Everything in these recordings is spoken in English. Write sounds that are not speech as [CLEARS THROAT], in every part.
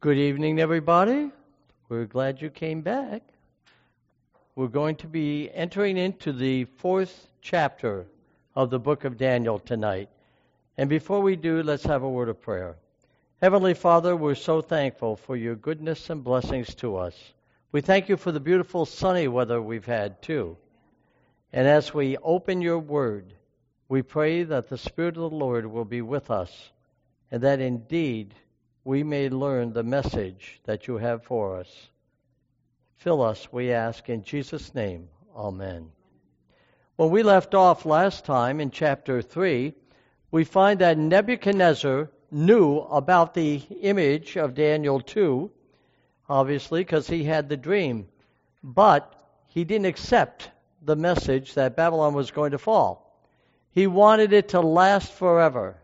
Good evening, everybody. We're glad you came back. We're going to be entering into the fourth chapter of the book of Daniel tonight. And before we do, let's have a word of prayer. Heavenly Father, we're so thankful for your goodness and blessings to us. We thank you for the beautiful sunny weather we've had, too. And as we open your word, we pray that the Spirit of the Lord will be with us and that indeed we may learn the message that you have for us. Fill us, we ask, in Jesus' name. Amen. When we left off last time in chapter 3, we find that Nebuchadnezzar knew about the image of Daniel 2, obviously, because he had the dream. But he didn't accept the message that Babylon was going to fall. He wanted it to last forever,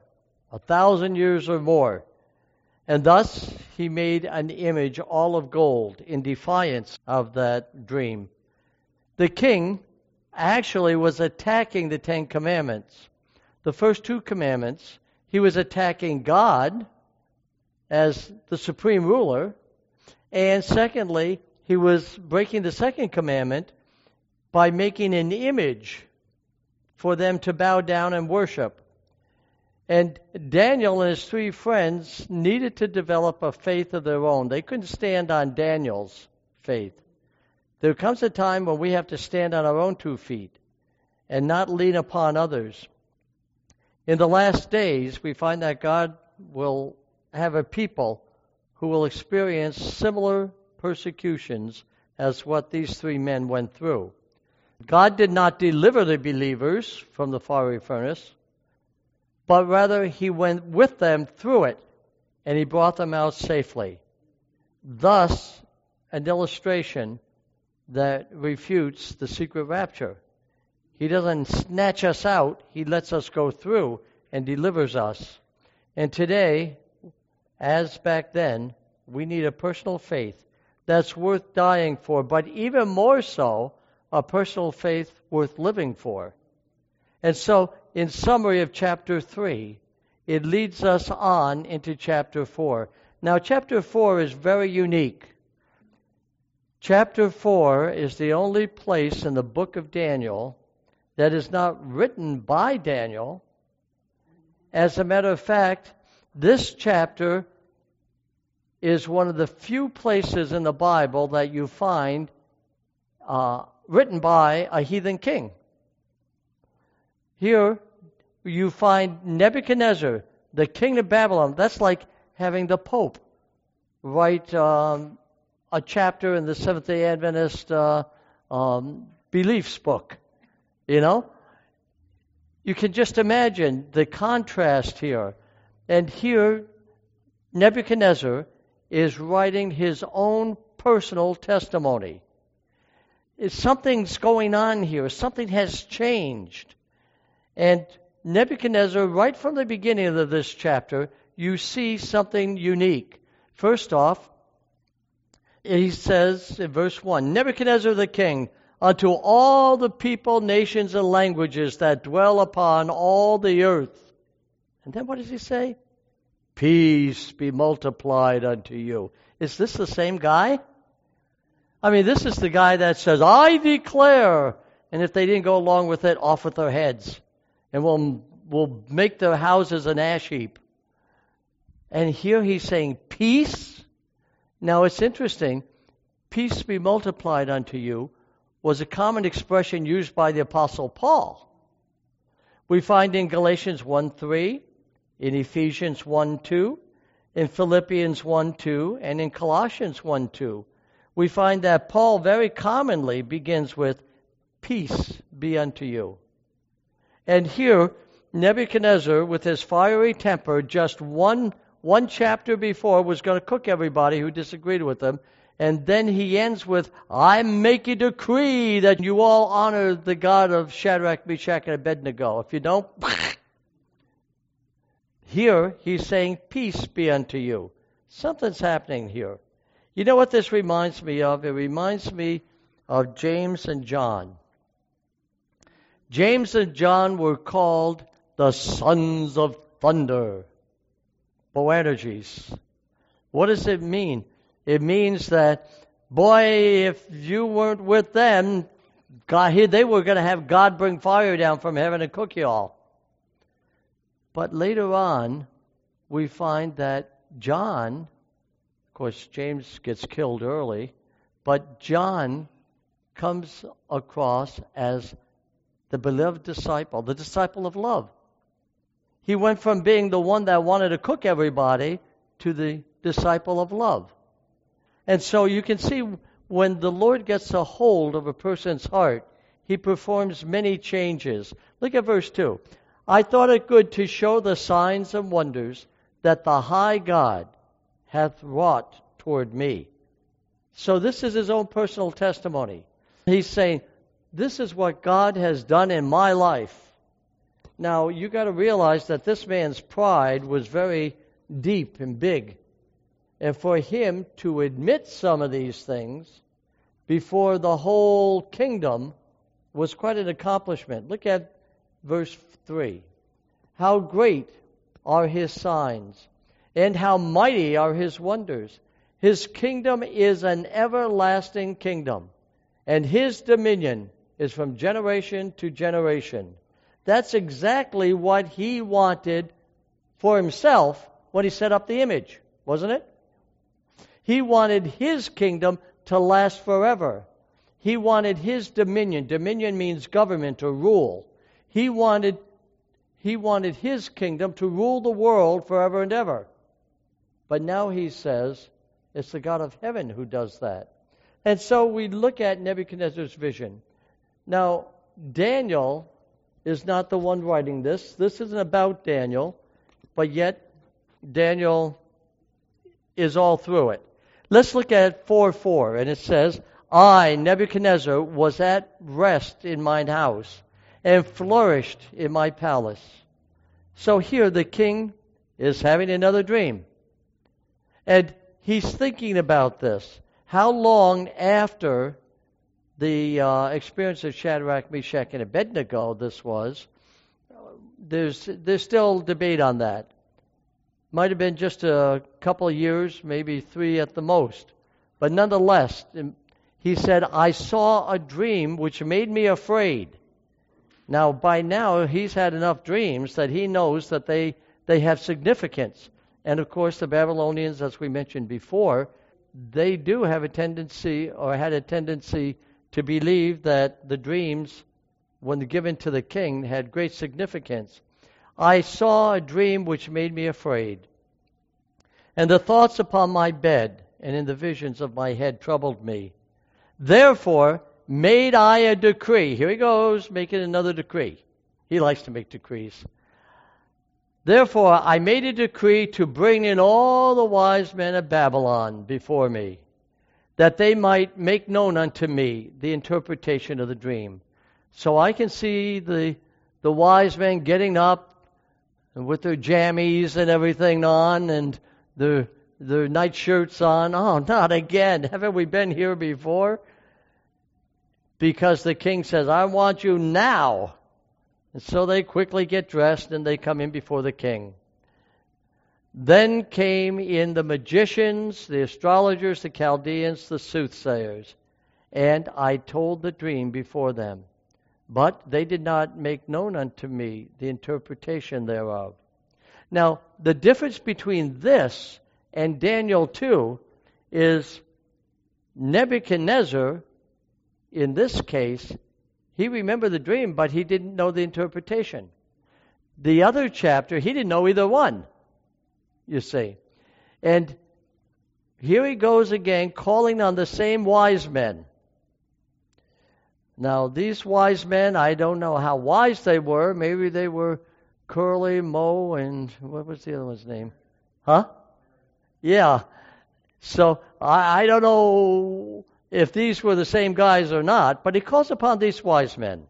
a thousand years or more. And thus he made an image all of gold in defiance of that dream. The king actually was attacking the Ten Commandments. The first two commandments, he was attacking God as the supreme ruler. And secondly, he was breaking the second commandment by making an image for them to bow down and worship. And Daniel and his three friends needed to develop a faith of their own. They couldn't stand on Daniel's faith. There comes a time when we have to stand on our own two feet and not lean upon others. In the last days, we find that God will have a people who will experience similar persecutions as what these three men went through. God did not deliver the believers from the fiery furnace but rather he went with them through it and he brought them out safely. Thus, an illustration that refutes the secret rapture. He doesn't snatch us out, he lets us go through and delivers us. And today, as back then, we need a personal faith that's worth dying for, but even more so, a personal faith worth living for. And so in summary of chapter 3, it leads us on into chapter 4. Now, chapter 4 is very unique. Chapter 4 is the only place in the book of Daniel that is not written by Daniel. As a matter of fact, this chapter is one of the few places in the Bible that you find uh, written by a heathen king. Here you find Nebuchadnezzar, the king of Babylon. That's like having the Pope write um, a chapter in the Seventh day Adventist uh, um, beliefs book. You know? You can just imagine the contrast here. And here, Nebuchadnezzar is writing his own personal testimony. Something's going on here. Something has changed. And Nebuchadnezzar, right from the beginning of this chapter, you see something unique. First off, he says in verse 1 Nebuchadnezzar the king, unto all the people, nations, and languages that dwell upon all the earth. And then what does he say? Peace be multiplied unto you. Is this the same guy? I mean, this is the guy that says, I declare. And if they didn't go along with it, off with their heads and we'll, we'll make their houses an ash heap. And here he's saying, Peace. Now it's interesting. Peace be multiplied unto you was a common expression used by the Apostle Paul. We find in Galatians 1 3, in Ephesians 1 2, in Philippians 1 2, and in Colossians 1 2. We find that Paul very commonly begins with, Peace be unto you. And here, Nebuchadnezzar, with his fiery temper, just one, one chapter before, was going to cook everybody who disagreed with him. And then he ends with, I make a decree that you all honor the God of Shadrach, Meshach, and Abednego. If you don't, [LAUGHS] here he's saying, Peace be unto you. Something's happening here. You know what this reminds me of? It reminds me of James and John. James and John were called the sons of thunder, Boanerges. What does it mean? It means that, boy, if you weren't with them, God, they were going to have God bring fire down from heaven and cook you all. But later on, we find that John, of course, James gets killed early, but John comes across as the beloved disciple, the disciple of love. He went from being the one that wanted to cook everybody to the disciple of love. And so you can see when the Lord gets a hold of a person's heart, he performs many changes. Look at verse 2. I thought it good to show the signs and wonders that the high God hath wrought toward me. So this is his own personal testimony. He's saying, This is what God has done in my life. Now, you got to realize that this man's pride was very deep and big. And for him to admit some of these things before the whole kingdom was quite an accomplishment. Look at verse 3. How great are his signs, and how mighty are his wonders. His kingdom is an everlasting kingdom, and his dominion is from generation to generation. That's exactly what he wanted for himself when he set up the image, wasn't it? He wanted his kingdom to last forever. He wanted his dominion. Dominion means government or rule. He wanted he wanted his kingdom to rule the world forever and ever. But now he says it's the God of heaven who does that. And so we look at Nebuchadnezzar's vision. Now, Daniel is not the one writing this. This isn't about Daniel, but yet Daniel is all through it. Let's look at 4 4, and it says, I, Nebuchadnezzar, was at rest in mine house and flourished in my palace. So here the king is having another dream. And he's thinking about this. How long after the uh, experience of Shadrach, Meshach, and Abednego this was, there's, there's still debate on that. Might have been just a couple years, maybe three at the most. But nonetheless, he said, I saw a dream which made me afraid. Now, by now, he's had enough dreams that he knows that they, they have significance. And of course, the Babylonians, as we mentioned before, they do have a tendency, or had a tendency, to believe that the dreams, when given to the king, had great significance. I saw a dream which made me afraid. And the thoughts upon my bed and in the visions of my head troubled me. Therefore, made I a decree. Here he goes, making another decree. He likes to make decrees. Therefore, I made a decree to bring in all the wise men of Babylon before me, that they might make known unto me the interpretation of the dream. So I can see the, the wise men getting up with their jammies and everything on and their, their night shirts on. Oh, not again. [LAUGHS] Haven't we been here before? because the king says, I want you now. And so they quickly get dressed and they come in before the king. Then came in the magicians, the astrologers, the Chaldeans, the soothsayers, and I told the dream before them. But they did not make known unto me the interpretation thereof. Now, the difference between this and Daniel 2 is Nebuchadnezzar in this case, he remembered the dream, but he didn't know the interpretation. The other chapter, he didn't know either one, you see. And here he goes again, calling on the same wise men. Now, these wise men, I don't know how wise they were. Maybe they were Curly, Moe, and what was the other one's name? Huh? Yeah. So I, I don't know if these were the same guys or not, but he calls upon these wise men.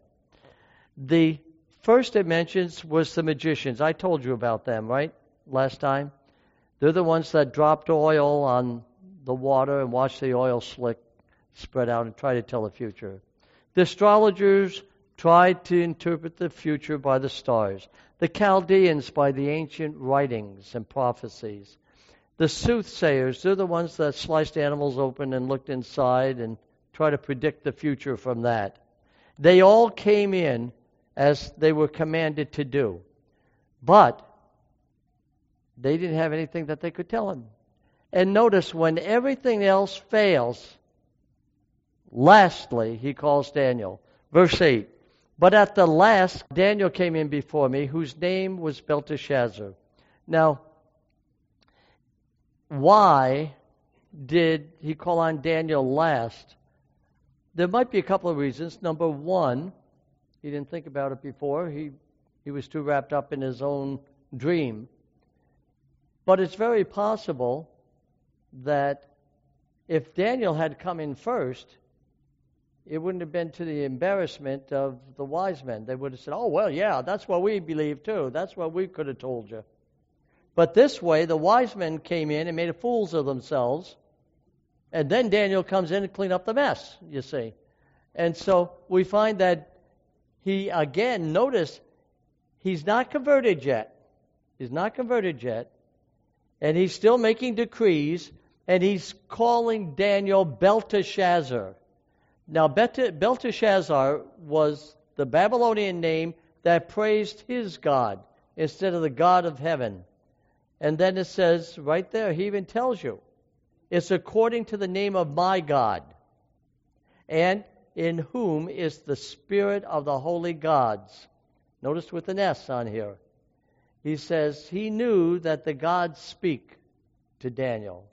The first it mentions was the magicians. I told you about them, right? Last time. They're the ones that dropped oil on the water and watched the oil slick spread out and try to tell the future. The astrologers tried to interpret the future by the stars. The Chaldeans by the ancient writings and prophecies. the soothsayers, they're the ones that sliced animals open and looked inside and try to predict the future from that. They all came in as they were commanded to do. But they didn't have anything that they could tell him. And notice when everything else fails, lastly, he calls Daniel. Verse 8 But at the last, Daniel came in before me, whose name was Belteshazzar. Now, why did he call on Daniel last? There might be a couple of reasons. Number one, he didn't think about it before. He, he was too wrapped up in his own dream. But it's very possible that if Daniel had come in first, it wouldn't have been to the embarrassment of the wise men. They would have said, Oh, well, yeah, that's what we believe too. That's what we could have told you. But this way, the wise men came in and made fools of themselves. And then Daniel comes in and clean up the mess, you see. And so we find that he, again, notice he's not converted yet. He's not converted yet. And he's still making decrees, and he's calling Daniel Belteshazzar. Now, Belteshazzar was the Babylonian name that praised his God instead of the God of heaven. And then it says right there, he even tells you, it's according to the name of my God, and in whom is the spirit of the holy gods. Notice with an S on here. He says, He knew that the gods speak to Daniel.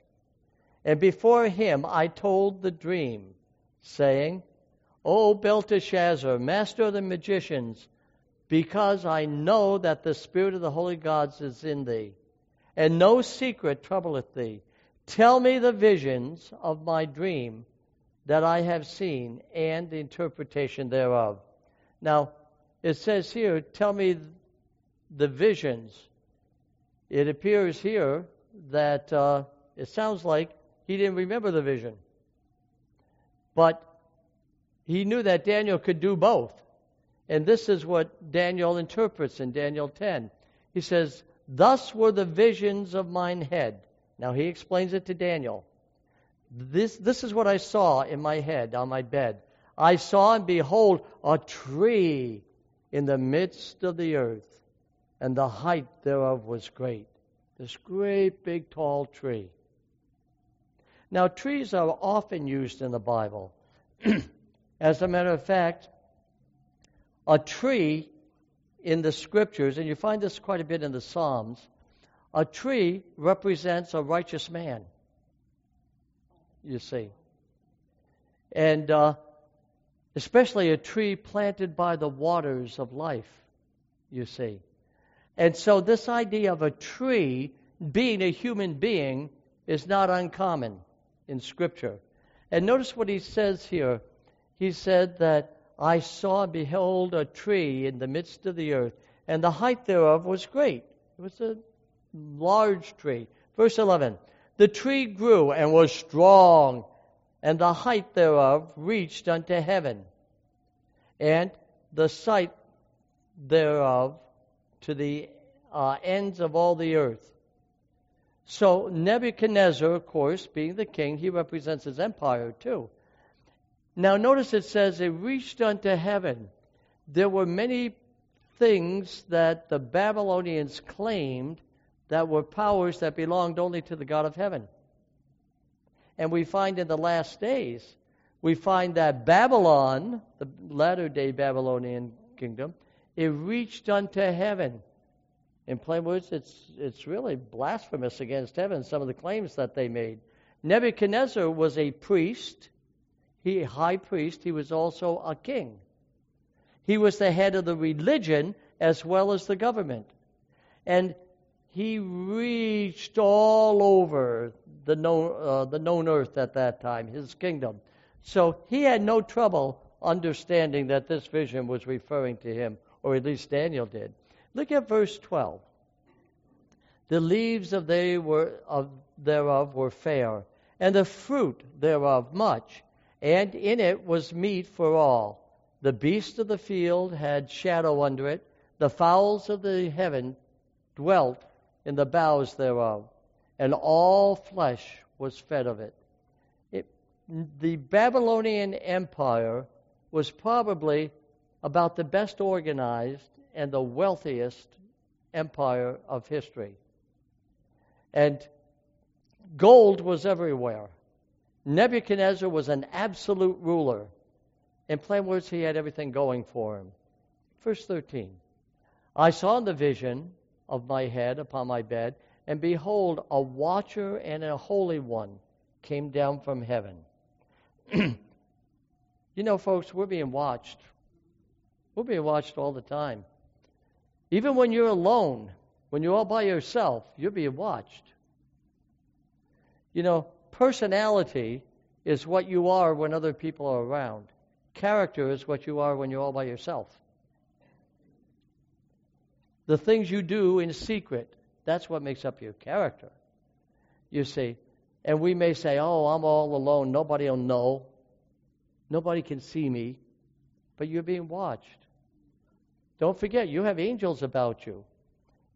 And before him I told the dream, saying, O Belteshazzar, master of the magicians, because I know that the spirit of the holy gods is in thee and no secret troubleth thee. Tell me the visions of my dream that I have seen and the interpretation thereof. Now, it says here, tell me the visions. It appears here that uh, it sounds like he didn't remember the vision. But he knew that Daniel could do both. And this is what Daniel interprets in Daniel 10. He says, Thus were the visions of mine head. Now he explains it to Daniel. This, this is what I saw in my head on my bed. I saw and behold a tree in the midst of the earth, and the height thereof was great. This great big tall tree. Now, trees are often used in the Bible. [CLEARS THROAT] As a matter of fact, a tree in the scriptures, and you find this quite a bit in the Psalms, a tree represents a righteous man. You see. And uh, especially a tree planted by the waters of life, you see. And so, this idea of a tree being a human being is not uncommon in Scripture. And notice what he says here. He said that I saw behold a tree in the midst of the earth, and the height thereof was great. It was a large tree. Verse 11 The tree grew and was strong, and the height thereof reached unto heaven, and the sight thereof to the uh, ends of all the earth. So Nebuchadnezzar, of course, being the king, he represents his empire too. Now, notice it says it reached unto heaven. There were many things that the Babylonians claimed that were powers that belonged only to the God of heaven. And we find in the last days, we find that Babylon, the latter day Babylonian kingdom, it reached unto heaven. In plain words, it's, it's really blasphemous against heaven, some of the claims that they made. Nebuchadnezzar was a priest he high priest, he was also a king. He was the head of the religion as well as the government. And he reached all over the known, uh, the known earth at that time, his kingdom. So he had no trouble understanding that this vision was referring to him, or at least Daniel did. Look at verse 12. The leaves of, they were, of thereof were fair, and the fruit thereof much, and in it was meat for all. The beasts of the field had shadow under it, the fowls of the heaven dwelt in the boughs thereof. and all flesh was fed of it. it. The Babylonian Empire was probably about the best organized and the wealthiest empire of history. And gold was everywhere. Nebuchadnezzar was an absolute ruler. In plain words, he had everything going for him. Verse 13 I saw in the vision of my head upon my bed, and behold, a watcher and a holy one came down from heaven. [CLEARS THROAT] you know, folks, we're being watched. We're being watched all the time. Even when you're alone, when you're all by yourself, you're being watched. You know, personality is what you are when other people are around. Character is what you are when you're all by yourself. The things you do in secret, that's what makes up your character. You see. And we may say, oh, I'm all alone. Nobody will know. Nobody can see me. But you're being watched. Don't forget, you have angels about you.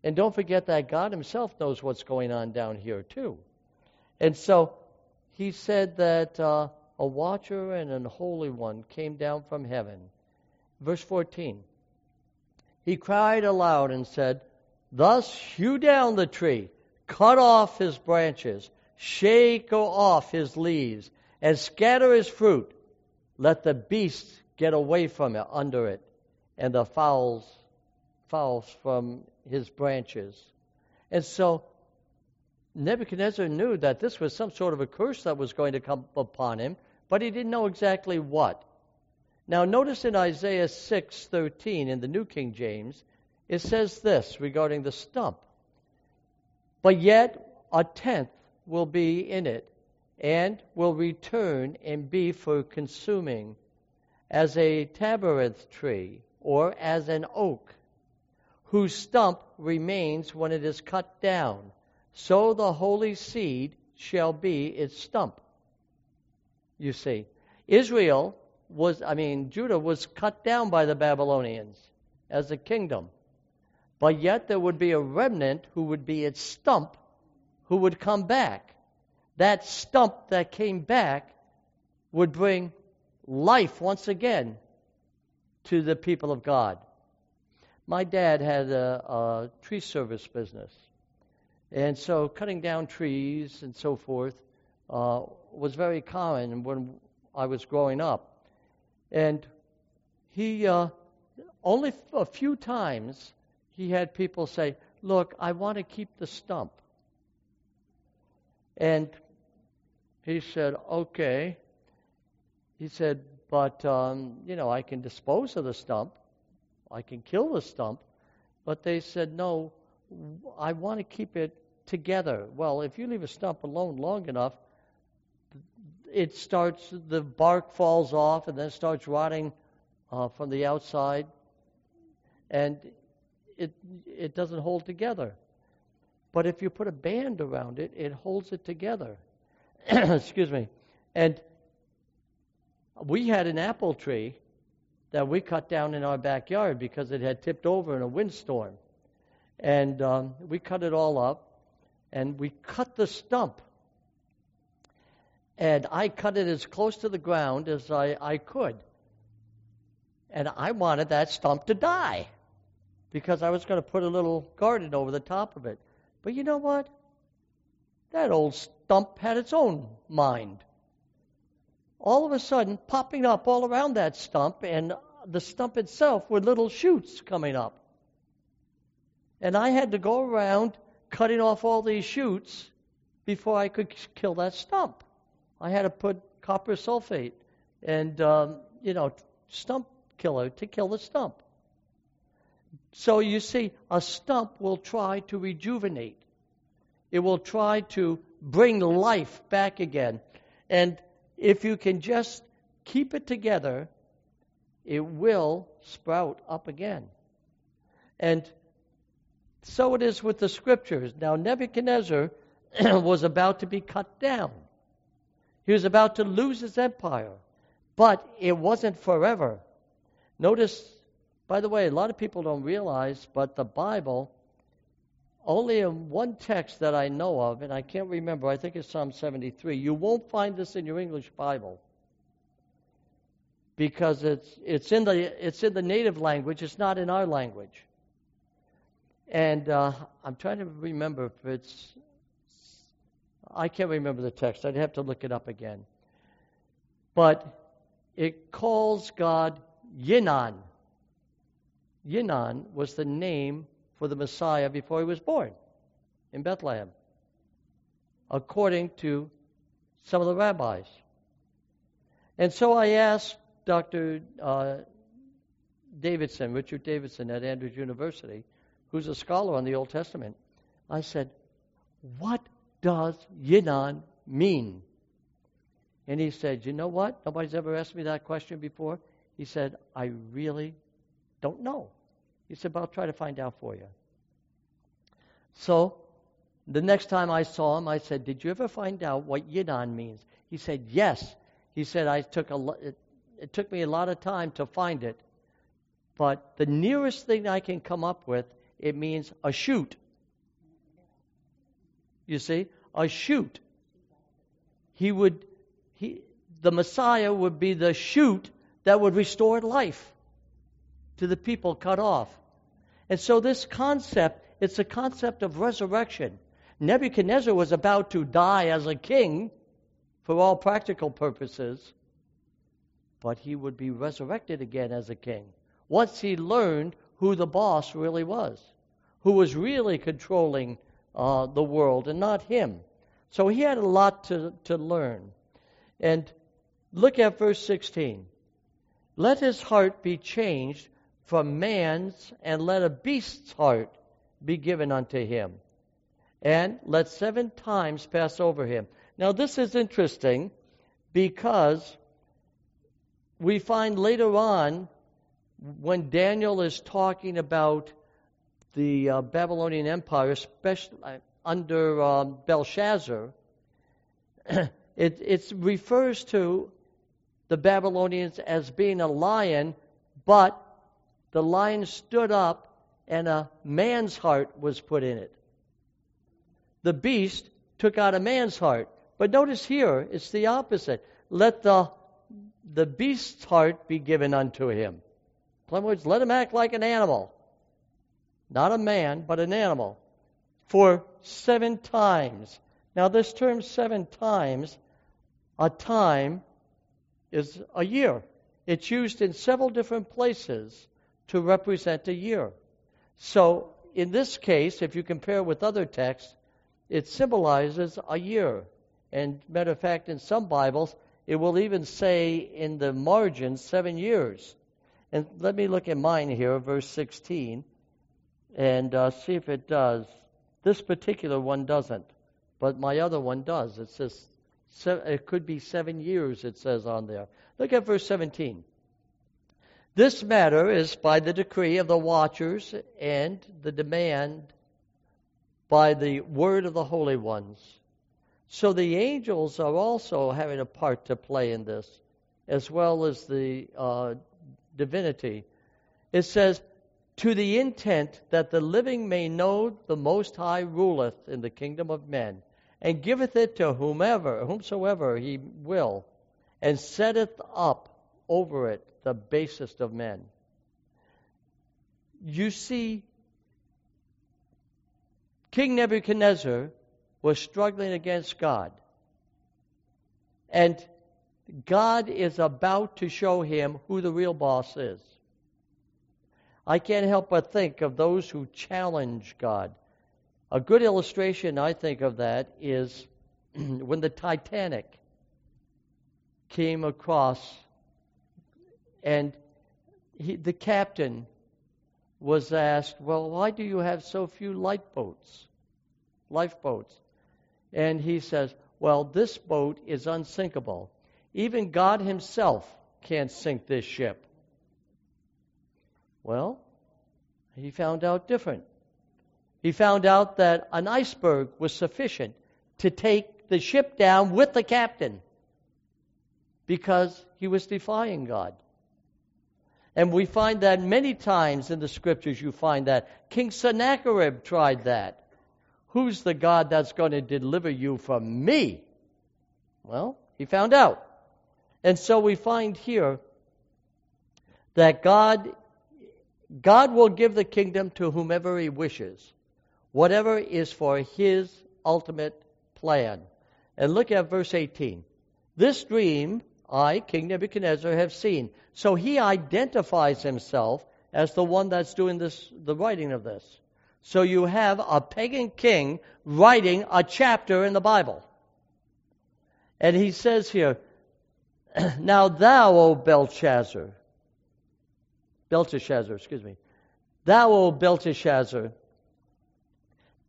And don't forget that God Himself knows what's going on down here, too. And so He said that uh, a watcher and an holy one came down from heaven. Verse 14 he cried aloud and said, Thus hew down the tree, cut off his branches, shake off his leaves, and scatter his fruit. Let the beasts get away from it under it, and the fowls fowls from his branches. And so Nebuchadnezzar knew that this was some sort of a curse that was going to come upon him, but he didn't know exactly what. Now notice in Isaiah 6:13 in the New King James, it says this regarding the stump. But yet a tenth will be in it, and will return and be for consuming, as a terebinth tree, or as an oak, whose stump remains when it is cut down. So the holy seed shall be its stump. You see, Israel was, I mean, Judah was cut down by the Babylonians as a kingdom. But yet there would be a remnant who would be its stump who would come back. That stump that came back would bring life once again to the people of God. My dad had a, a tree service business. And so cutting down trees and so forth uh, was very common when I was growing up. And he, uh, only a few times, he had people say, Look, I want to keep the stump. And he said, Okay. He said, But, um, you know, I can dispose of the stump, I can kill the stump. But they said, No, I want to keep it together. Well, if you leave a stump alone long enough, it starts, the bark falls off and then starts rotting uh, from the outside, and it, it doesn't hold together. But if you put a band around it, it holds it together. [CLEARS THROAT] Excuse me. And we had an apple tree that we cut down in our backyard because it had tipped over in a windstorm. And um, we cut it all up, and we cut the stump and I cut it as close to the ground as I, I could. And I wanted that stump to die because I was going to put a little garden over the top of it. But you know what? That old stump had its own mind. All of a sudden, popping up all around that stump, and the stump itself were little shoots coming up. And I had to go around cutting off all these shoots before I could kill that stump. I had to put copper sulfate and, um, you know, stump killer to kill the stump. So you see, a stump will try to rejuvenate. It will try to bring life back again. And if you can just keep it together, it will sprout up again. And so it is with the scriptures. Now, Nebuchadnezzar [CLEARS THROAT] was about to be cut down. He was about to lose his empire, but it wasn't forever. Notice, by the way, a lot of people don't realize, but the Bible only in one text that I know of, and I can't remember, I think it's Psalm 73. You won't find this in your English Bible because it's, it's, in, the, it's in the native language, it's not in our language. And uh, I'm trying to remember if it's, I can't remember the text. I'd have to look it up again. But it calls God Yinan. Yinan was the name for the Messiah before he was born in Bethlehem, according to some of the rabbis. And so I asked Dr. Uh, Davidson, Richard Davidson at Andrews University, who's a scholar on the Old Testament, I said, What does Yinan mean? And he said, You know what? Nobody's ever asked me that question before. He said, I really don't know. He said, But I'll try to find out for you. So the next time I saw him, I said, Did you ever find out what Yinan means? He said, Yes. He said, I took a, it, it took me a lot of time to find it. But the nearest thing I can come up with, it means a shoot. You see? A shoot. He would, he, the Messiah would be the shoot that would restore life to the people cut off. And so this concept, it's a concept of resurrection. Nebuchadnezzar was about to die as a king for all practical purposes but he would be resurrected again as a king once he learned who the boss really was, who was really controlling uh, the world and not him. So he had a lot to, to learn. And look at verse 16. Let his heart be changed from man's, and let a beast's heart be given unto him. And let seven times pass over him. Now, this is interesting because we find later on when Daniel is talking about the uh, Babylonian Empire, especially uh, under um, Belshazzar, [CLEARS THROAT] it, it refers to the Babylonians as being a lion, but the lion stood up and a man's heart was put in it. The beast took out a man's heart. But notice here, it's the opposite. Let the the beast's heart be given unto him. In other words, let him act like an animal. Not a man, but an animal. For seven times. Now, this term seven times, a time, is a year. It's used in several different places to represent a year. So, in this case, if you compare with other texts, it symbolizes a year. And matter of fact, in some Bibles, it will even say in the margin seven years. And let me look at mine here, verse 16, and uh, see if it does. This particular one doesn't, but my other one does. It says it could be seven years, it says on there. Look at verse 17. This matter is by the decree of the watchers and the demand by the word of the holy ones so the angels are also having a part to play in this, as well as the uh, divinity. It says, to the intent that the living may know the Most High ruleth in the kingdom of men, and giveth it to whomever, whomsoever he will, and setteth up over it the basest of men. You see, King Nebuchadnezzar was struggling against God. And God is about to show him who the real boss is. I can't help but think of those who challenge God. A good illustration, I think, of that is [CLEARS THROAT] when the Titanic came across, and he, the captain was asked, Well, why do you have so few lifeboats? Lifeboats. And he says, Well, this boat is unsinkable. Even God Himself can't sink this ship. Well, he found out different. He found out that an iceberg was sufficient to take the ship down with the captain because he was defying God. And we find that many times in the scriptures, you find that. King Sennacherib tried that. Who's the God that's going to deliver you from me? Well, he found out. And so we find here that God God will give the kingdom to whomever he wishes, whatever is for his ultimate plan. And look at verse 18. This dream I, King Nebuchadnezzar, have seen. So he identifies himself as the one that's doing this, the writing of this. So you have a pagan king writing a chapter in the Bible. And he says here, [CLEARS THROAT] Now thou, O Belshazzar, Belteshazzar, excuse me, thou, O Belteshazzar,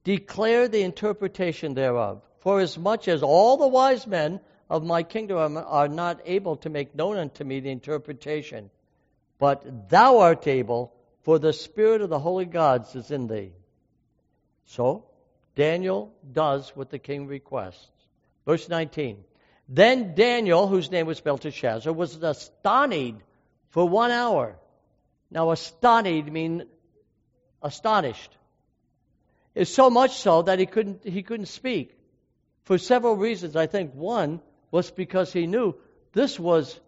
declare the interpretation thereof. For as much as all the wise men of my kingdom are not able to make known unto me the interpretation, but thou art able, for the spirit of the holy gods is in thee. So, Daniel does what the king requests. Verse 19. Then Daniel, whose name was Belteshazzar, was astonished for one hour. Now, astonished means astonished. It's so much so that he couldn't, he couldn't speak for several reasons. I think one was because he knew this was,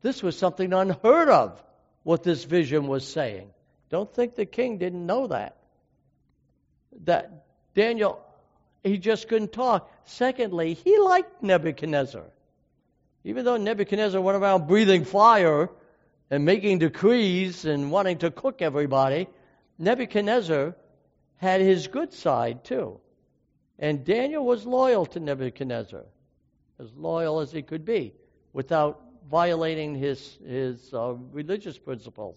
this was something unheard of, what this vision was saying. Don't think the king didn't know that. That Daniel, he just couldn't talk. Secondly, he liked Nebuchadnezzar. Even though Nebuchadnezzar went around breathing fire and making decrees and wanting to cook everybody, Nebuchadnezzar had his good side too. And Daniel was loyal to Nebuchadnezzar as loyal as he could be without violating his, his uh, religious principles.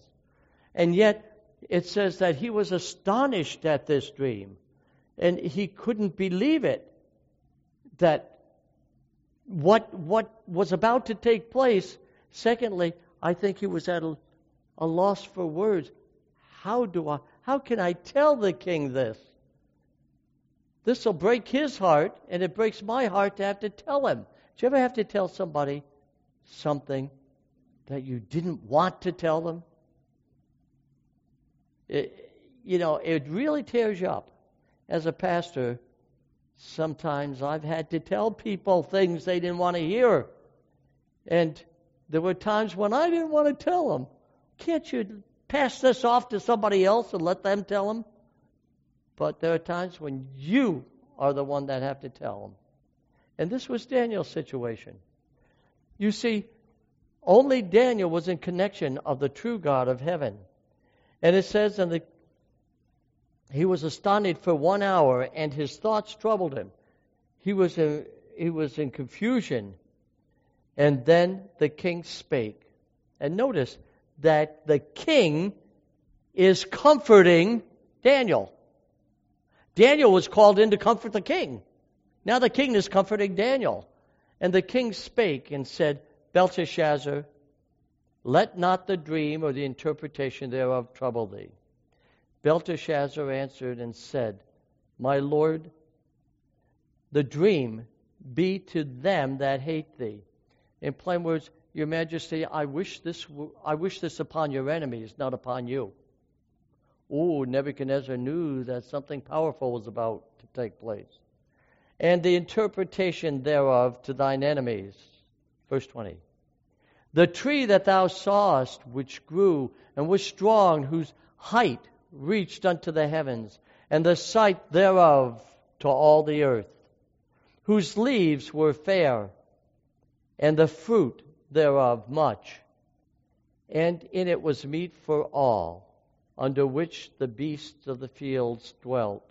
And yet, it says that he was astonished at this dream. And he couldn't believe it that what, what was about to take place. Secondly, I think he was at a, a loss for words. How do I, how can I tell the king this? This will break his heart, and it breaks my heart to have to tell him. Do you ever have to tell somebody something that you didn't want to tell them? It, you know, it really tears you up. As a pastor, sometimes I've had to tell people things they didn't want to hear. And there were times when I didn't want to tell them. Can't you pass this off to somebody else and let them tell them? But there are times when you are the one that have to tell them. And this was Daniel's situation. You see, only Daniel was in connection of the true God of heaven. And it says, and the, he was astonished for one hour, and his thoughts troubled him. He was in, he was in confusion. And then the king spake. And notice that the king is comforting Daniel. Daniel was called in to comfort the king. Now the king is comforting Daniel. And the king spake and said, Belteshazzar, let not the dream or the interpretation thereof trouble thee. Belteshazzar answered and said, My lord, the dream be to them that hate thee. In plain words, your majesty, I wish this, I wish this upon your enemies, not upon you. Oh, Nebuchadnezzar knew that something powerful was about to take place and the interpretation thereof to thine enemies. Verse 20. The tree that thou sawest, which grew and was strong, whose height reached unto the heavens, and the sight thereof to all the earth, whose leaves were fair, and the fruit thereof much, and in it was meat for all, under which the beasts of the fields dwelt.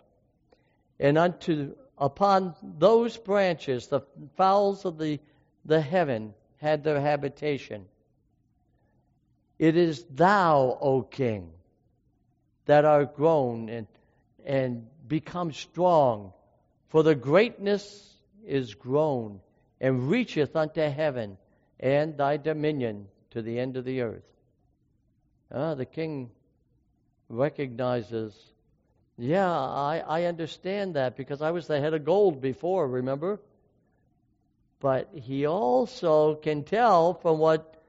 And unto Upon those branches, the fowls of the, the heaven had their habitation. It is thou, O King, that art grown and, and become strong, for the greatness is grown and reacheth unto heaven, and thy dominion to the end of the earth. Ah, the king recognizes yeah, I, I understand that because I was the head of gold before, remember? But he also can tell from what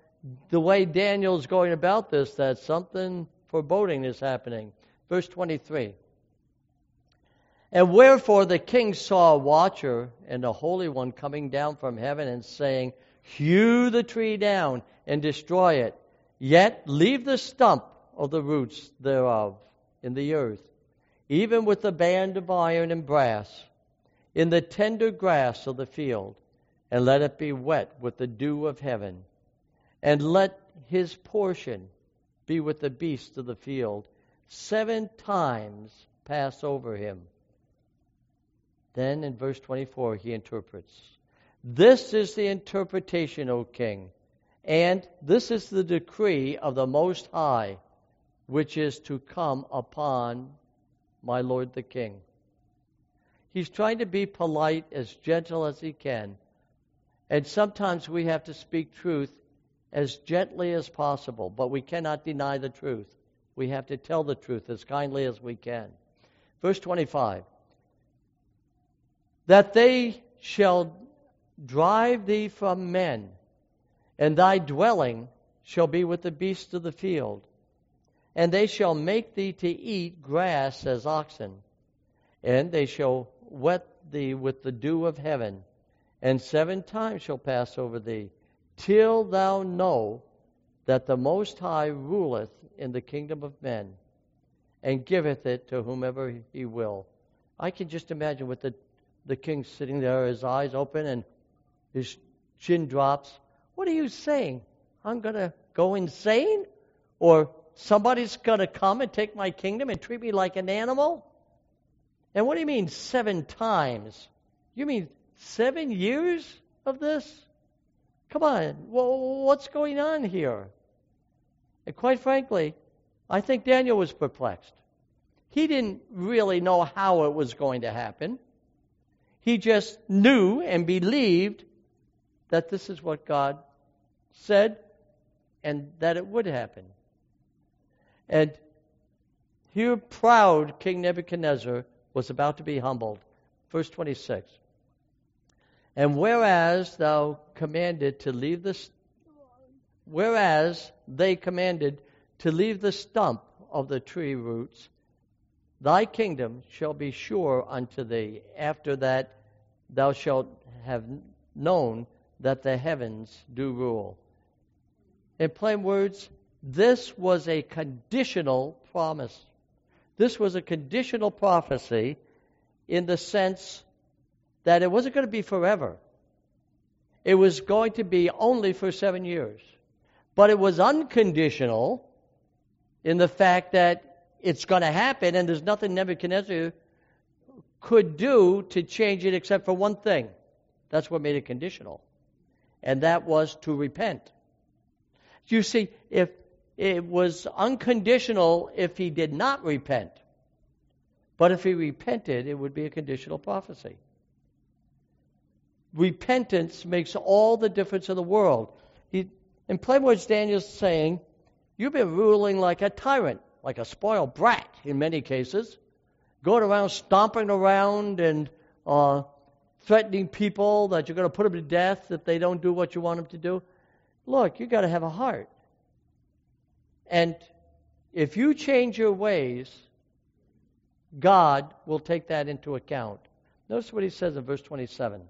the way Daniel's going about this that something foreboding is happening. Verse 23. And wherefore the king saw a watcher and a holy one coming down from heaven and saying, Hew the tree down and destroy it, yet leave the stump of the roots thereof in the earth, even with the band of iron and brass, in the tender grass of the field, and let it be wet with the dew of heaven, and let his portion be with the beasts of the field, seven times pass over him. Then in verse 24, he interprets This is the interpretation, O king, and this is the decree of the Most High, which is to come upon my Lord the king. He's trying to be polite, as gentle as he can. And sometimes we have to speak truth as gently as possible, but we cannot deny the truth. We have to tell the truth as kindly as we can. Verse 25 That they shall drive thee from men, and thy dwelling shall be with the beasts of the field, and they shall make thee to eat grass as oxen, and they shall wet thee with the dew of heaven, and seven times shall pass over thee till thou know that the Most High ruleth in the kingdom of men and giveth it to whomever he will. I can just imagine with the, the king sitting there, his eyes open and his chin drops. What are you saying? I'm going to go insane? Or somebody's going to come and take my kingdom and treat me like an animal? And what do you mean seven times? You mean seven years of this? Come on, what's going on here? And quite frankly, I think Daniel was perplexed. He didn't really know how it was going to happen. He just knew and believed that this is what God said and that it would happen. And here, proud King Nebuchadnezzar was about to be humbled. Verse 26. And whereas thou commanded to leave the whereas they commanded to leave the stump of the tree roots, thy kingdom shall be sure unto thee. After that thou shalt have known that the heavens do rule. In plain words, this was a conditional promise. This was a conditional prophecy in the sense that it wasn't going to be forever. It was going to be only for seven years. But it was unconditional in the fact that it's going to happen, and there's nothing Nebuchadnezzar could do to change it except for one thing. That's what made it conditional. And that was to repent. You see, if it was unconditional if he did not repent, but if he repented, it would be a conditional prophecy repentance makes all the difference in the world. He, in plain words, Daniel's saying, You've been ruling like a tyrant, like a spoiled brat in many cases, going around stomping around and uh, threatening people that you're going to put them to death if they don't do what you want them to do. Look, you've got to have a heart. And if you change your ways, God will take that into account. Notice what he says in verse 27.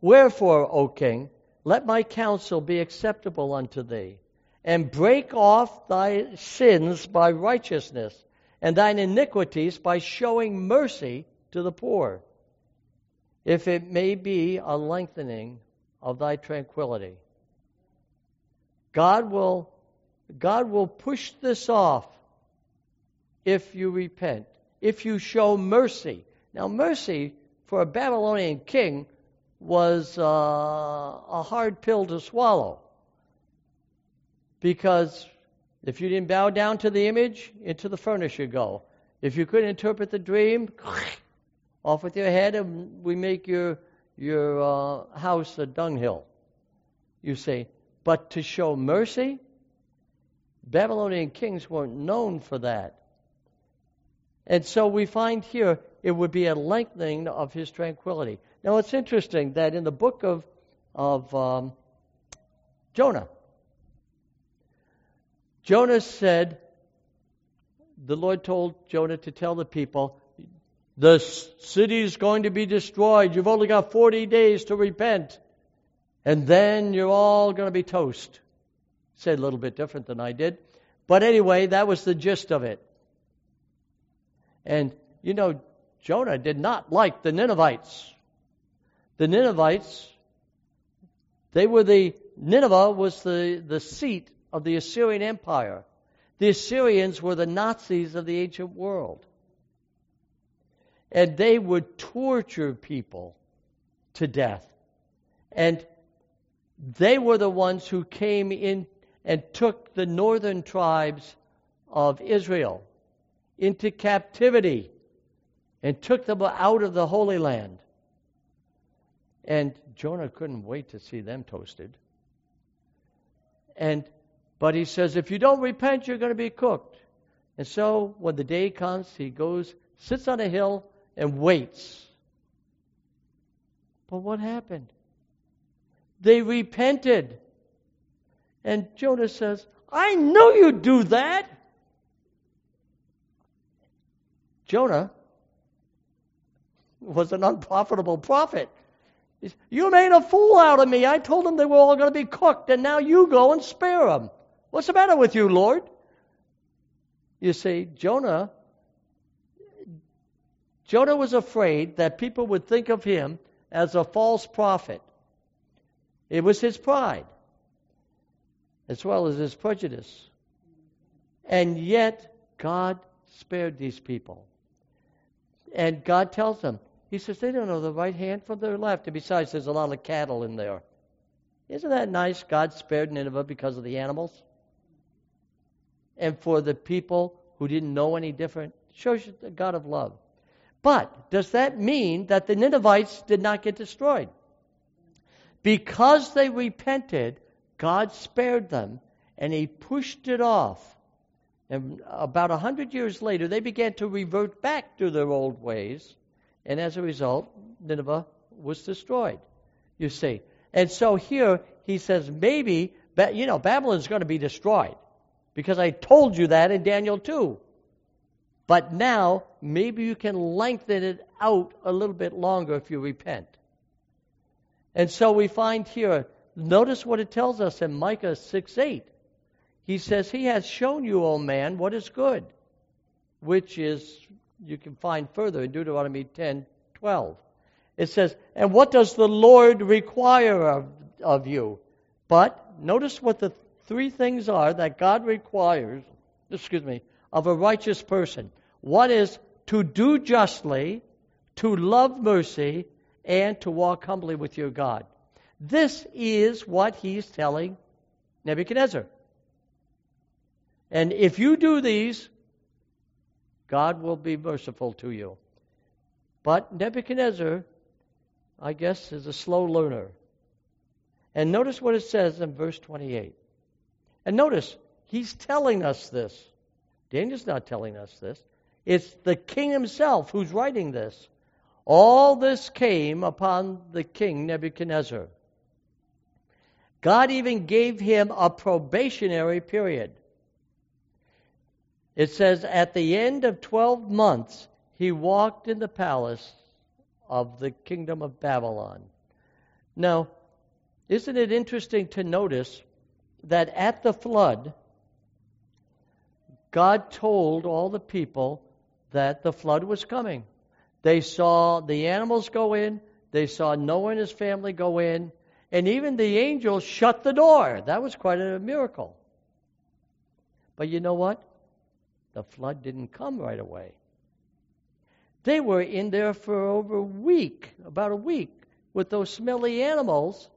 Wherefore, O king, let my counsel be acceptable unto thee, and break off thy sins by righteousness, and thine iniquities by showing mercy to the poor, if it may be a lengthening of thy tranquility. God will, God will push this off if you repent, if you show mercy. Now, mercy for a Babylonian king was uh, a hard pill to swallow. Because if you didn't bow down to the image, into the furnace you go. If you couldn't interpret the dream, [SNIFFS] off with your head, and we make your your uh, house a dunghill. You say, but to show mercy, Babylonian kings weren't known for that. And so we find here it would be a lengthening of his tranquility. Now, it's interesting that in the book of, of um, Jonah, Jonah said, the Lord told Jonah to tell the people, the city is going to be destroyed. You've only got 40 days to repent. And then you're all going to be toast. Said a little bit different than I did. But anyway, that was the gist of it. And, you know, Jonah did not like the Ninevites. The Ninevites, they were the, Nineveh was the, the seat of the Assyrian Empire. The Assyrians were the Nazis of the ancient world. And they would torture people to death. And they were the ones who came in and took the northern tribes of Israel into captivity and took them out of the Holy Land. And Jonah couldn't wait to see them toasted. And but he says, if you don't repent, you're going to be cooked. And so when the day comes, he goes, sits on a hill, and waits. But what happened? They repented. And Jonah says, I knew you'd do that. Jonah was an unprofitable prophet. You made a fool out of me. I told them they were all going to be cooked, and now you go and spare them. What's the matter with you, Lord? You see, Jonah Jonah was afraid that people would think of him as a false prophet. It was his pride, as well as his prejudice. And yet, God spared these people. And God tells them, He says, they don't know the right hand from their left. And besides, there's a lot of cattle in there. Isn't that nice? God spared Nineveh because of the animals. And for the people who didn't know any different, shows you the God of love. But does that mean that the Ninevites did not get destroyed? Because they repented, God spared them and he pushed it off. And about a hundred years later, they began to revert back to their old ways. And as a result, Nineveh was destroyed, you see. And so here he says, maybe, you know, Babylon's going to be destroyed. Because I told you that in Daniel 2. But now, maybe you can lengthen it out a little bit longer if you repent. And so we find here, notice what it tells us in Micah 6 8. He says, He has shown you, O man, what is good, which is, you can find further in Deuteronomy 10 12. It says, And what does the Lord require of, of you? But notice what the three things are that God requires, excuse me, of a righteous person. One is to do justly, to love mercy, and to walk humbly with your God. This is what he's telling Nebuchadnezzar. And if you do these, God will be merciful to you. But Nebuchadnezzar, I guess, is a slow learner. And notice what it says in verse 28. And notice, he's telling us this. Daniel's not telling us this. It's the king himself who's writing this. All this came upon the king Nebuchadnezzar. God even gave him a probationary period. It says, at the end of 12 months, he walked in the palace of the kingdom of Babylon. Now, isn't it interesting to notice that at the flood, God told all the people that the flood was coming. They saw the animals go in, they saw Noah and his family go in, and even the angels shut the door. That was quite a miracle. But you know what? The flood didn't come right away. They were in there for over a week, about a week, with those smelly animals.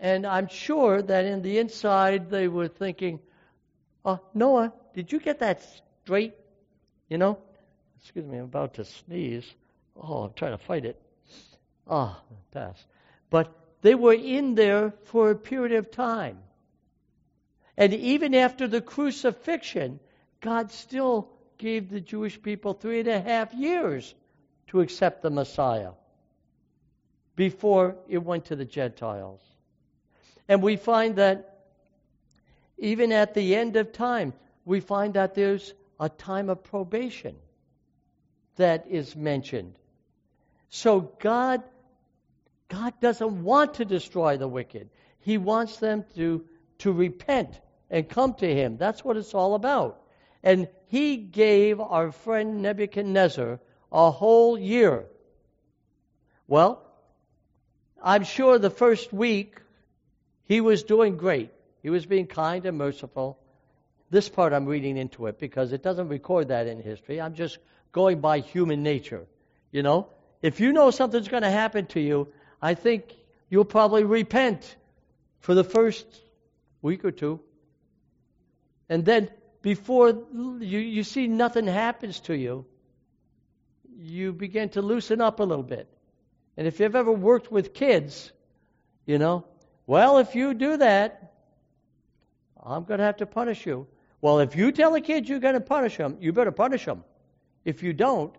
And I'm sure that in the inside they were thinking, uh, Noah, did you get that straight? You know? Excuse me, I'm about to sneeze. Oh, I'm trying to fight it. Ah, oh, pass. But they were in there for a period of time. And even after the crucifixion, God still gave the Jewish people three and a half years to accept the Messiah before it went to the Gentiles. And we find that even at the end of time, we find that there's a time of probation that is mentioned. So God God doesn't want to destroy the wicked. He wants them to to repent and come to him. That's what it's all about. And he gave our friend Nebuchadnezzar a whole year. Well, I'm sure the first week he was doing great. He was being kind and merciful. This part I'm reading into it because it doesn't record that in history. I'm just going by human nature. You know, if you know something's going to happen to you, I think you'll probably repent for the first week or two. And then before you, you see nothing happens to you, you begin to loosen up a little bit. And if you've ever worked with kids, you know, well, if you do that, I'm going to have to punish you. Well, if you tell a kid you're going to punish them, you better punish them. If you don't,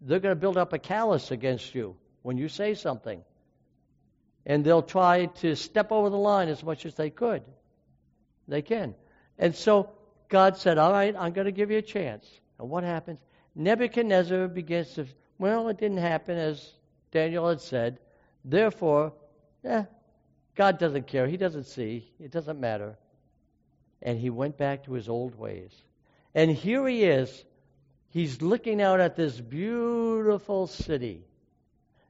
they're going to build up a callous against you when you say something. And they'll try to step over the line as much as they could. They can. And so God said, All right, I'm going to give you a chance. And what happens? Nebuchadnezzar begins to, well, it didn't happen as Daniel had said. Therefore, eh, God doesn't care. He doesn't see. It doesn't matter. And he went back to his old ways. And here he is. He's looking out at this beautiful city.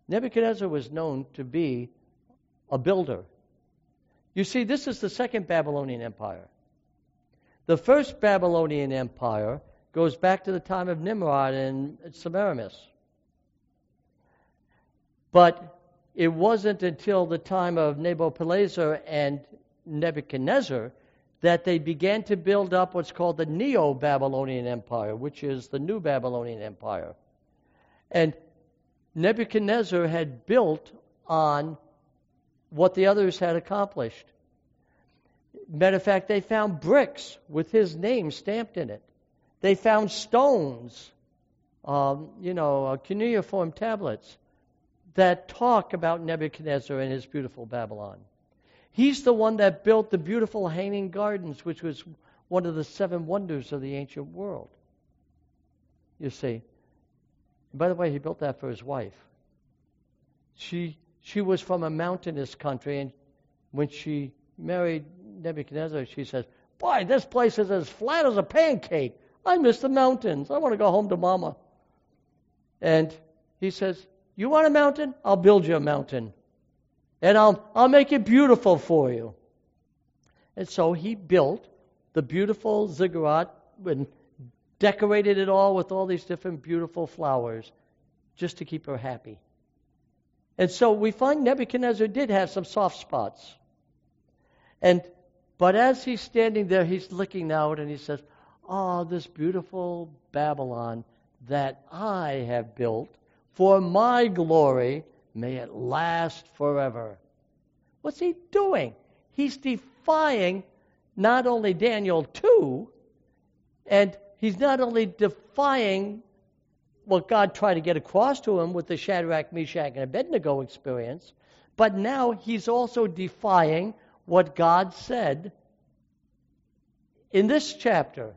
Nebuchadnezzar was known to be a builder. You see, this is the second Babylonian Empire. The first Babylonian Empire goes back to the time of Nimrod and Semiramis. But it wasn't until the time of Nabopolassar and Nebuchadnezzar that they began to build up what's called the Neo Babylonian Empire, which is the New Babylonian Empire. And Nebuchadnezzar had built on what the others had accomplished. Matter of fact, they found bricks with his name stamped in it. They found stones, um, you know, uh, cuneiform tablets that talk about Nebuchadnezzar and his beautiful Babylon. He's the one that built the beautiful hanging gardens, which was one of the seven wonders of the ancient world. You see. By the way, he built that for his wife. She she was from a mountainous country, and when she married Nebuchadnezzar, she says, Boy, this place is as flat as a pancake. I miss the mountains. I want to go home to Mama. And he says, You want a mountain? I'll build you a mountain. And I'll, I'll make it beautiful for you. And so he built the beautiful ziggurat and decorated it all with all these different beautiful flowers just to keep her happy. And so we find Nebuchadnezzar did have some soft spots. And but as he's standing there, he's looking out and he says, Oh, this beautiful Babylon that I have built for my glory, may it last forever. What's he doing? He's defying not only Daniel 2, and he's not only defying what God tried to get across to him with the Shadrach, Meshach, and Abednego experience, but now he's also defying what God said in this chapter.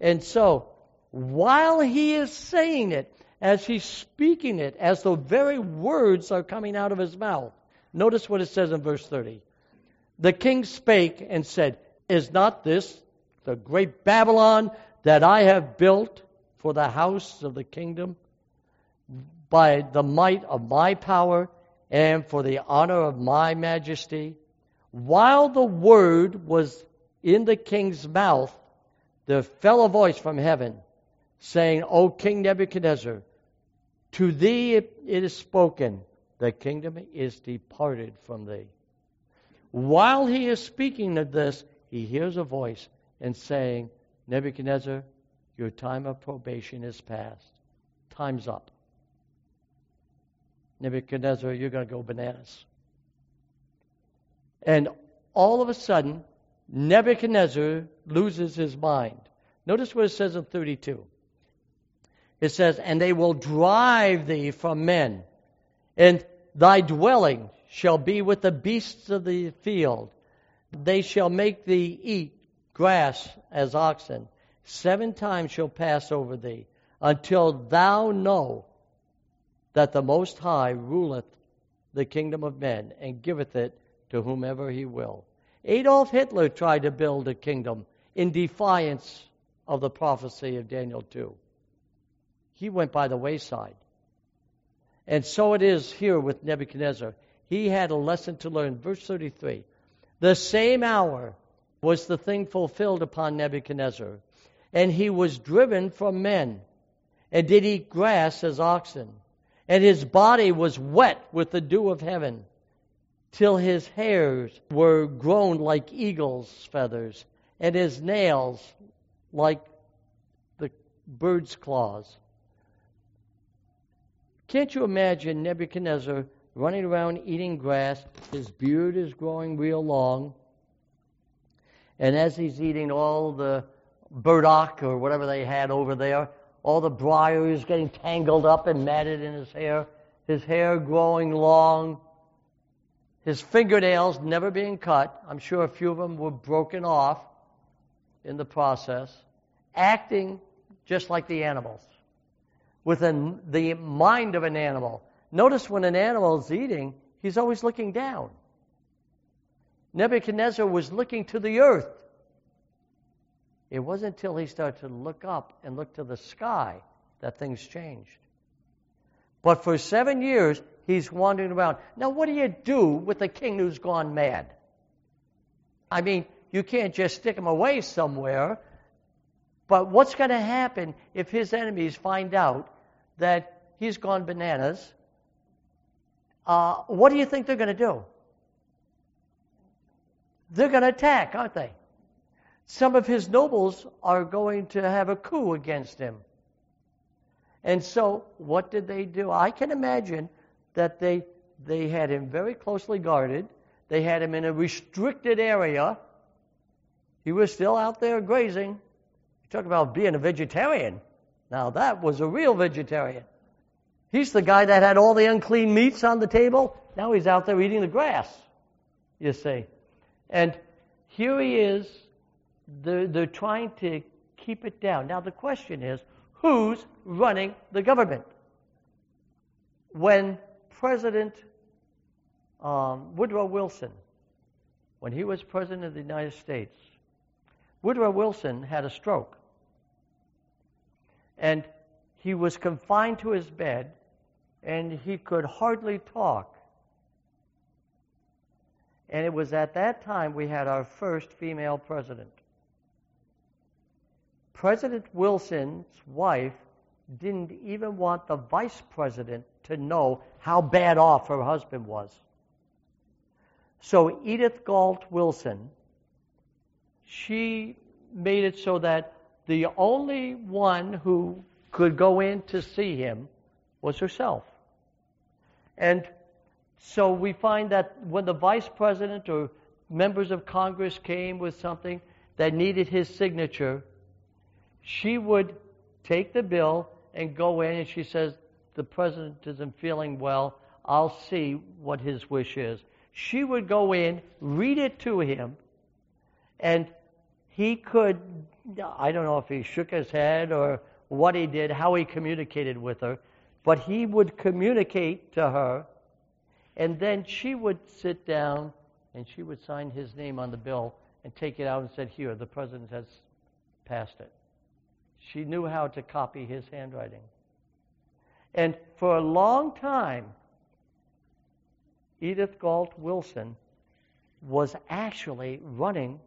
And so, while he is saying it, as he's speaking it, as the very words are coming out of his mouth, notice what it says in verse 30. The king spake and said, Is not this the great Babylon that I have built for the house of the kingdom by the might of my power and for the honor of my majesty? While the word was in the king's mouth, there fell a voice from heaven, saying, O King Nebuchadnezzar, to thee it is spoken, the kingdom is departed from thee. While he is speaking of this, he hears a voice and saying, Nebuchadnezzar, your time of probation is past. Time's up. Nebuchadnezzar, you're going to go bananas. And all of a sudden, Nebuchadnezzar loses his mind. Notice what it says in 32. It says, And they will drive thee from men, and thy dwelling shall be with the beasts of the field. They shall make thee eat grass as oxen. Seven times shall pass over thee. until thou know that the Most High ruleth the kingdom of men and giveth it to whomever he will. Adolf Hitler tried to build a kingdom in defiance of the prophecy of Daniel 2. He went by the wayside. And so it is here with Nebuchadnezzar. He had a lesson to learn. Verse 33 The same hour was the thing fulfilled upon Nebuchadnezzar, and he was driven from men, and did eat grass as oxen, and his body was wet with the dew of heaven, till his hairs were grown like eagle's feathers, and his nails like the bird's claws. Can't you imagine Nebuchadnezzar running around eating grass? His beard is growing real long. And as he's eating all the burdock or whatever they had over there, all the briars getting tangled up and matted in his hair, his hair growing long, his fingernails never being cut. I'm sure a few of them were broken off in the process, acting just like the animals, with an, the mind of an animal. Notice when an animal is eating, he's always looking down. Nebuchadnezzar was looking to the earth. It wasn't until he started to look up and look to the sky that things changed. But for seven years, he's wandering around. Now, what do you do with a king who's gone mad? I mean, you can't just stick him away somewhere. But what's going to happen if his enemies find out that he's gone bananas? Uh, what do you think they're going to do? They're going to attack, aren't they? Some of his nobles are going to have a coup against him. And so, what did they do? I can imagine that they, they had him very closely guarded. They had him in a restricted area. He was still out there grazing. You talk about being a vegetarian. Now, that was a real vegetarian. He's the guy that had all the unclean meats on the table. Now he's out there eating the grass, you see. And here he is. They're, they're trying to keep it down. Now, the question is who's running the government? When President um, Woodrow Wilson, when he was president of the United States, Woodrow Wilson had a stroke. And he was confined to his bed, and he could hardly talk. And it was at that time we had our first female president. President Wilson's wife didn't even want the vice president to know how bad off her husband was. So Edith Galt Wilson, she made it so that the only one who could go in to see him was herself. And so we find that when the vice president or members of Congress came with something that needed his signature, she would take the bill and go in and she says, The president isn't feeling well. I'll see what his wish is. She would go in, read it to him, and he could, I don't know if he shook his head or what he did, how he communicated with her, but he would communicate to her, and then she would sit down and she would sign his name on the bill and take it out and said, Here, the president has passed it. She knew how to copy his handwriting. And for a long time, Edith Galt Wilson was actually running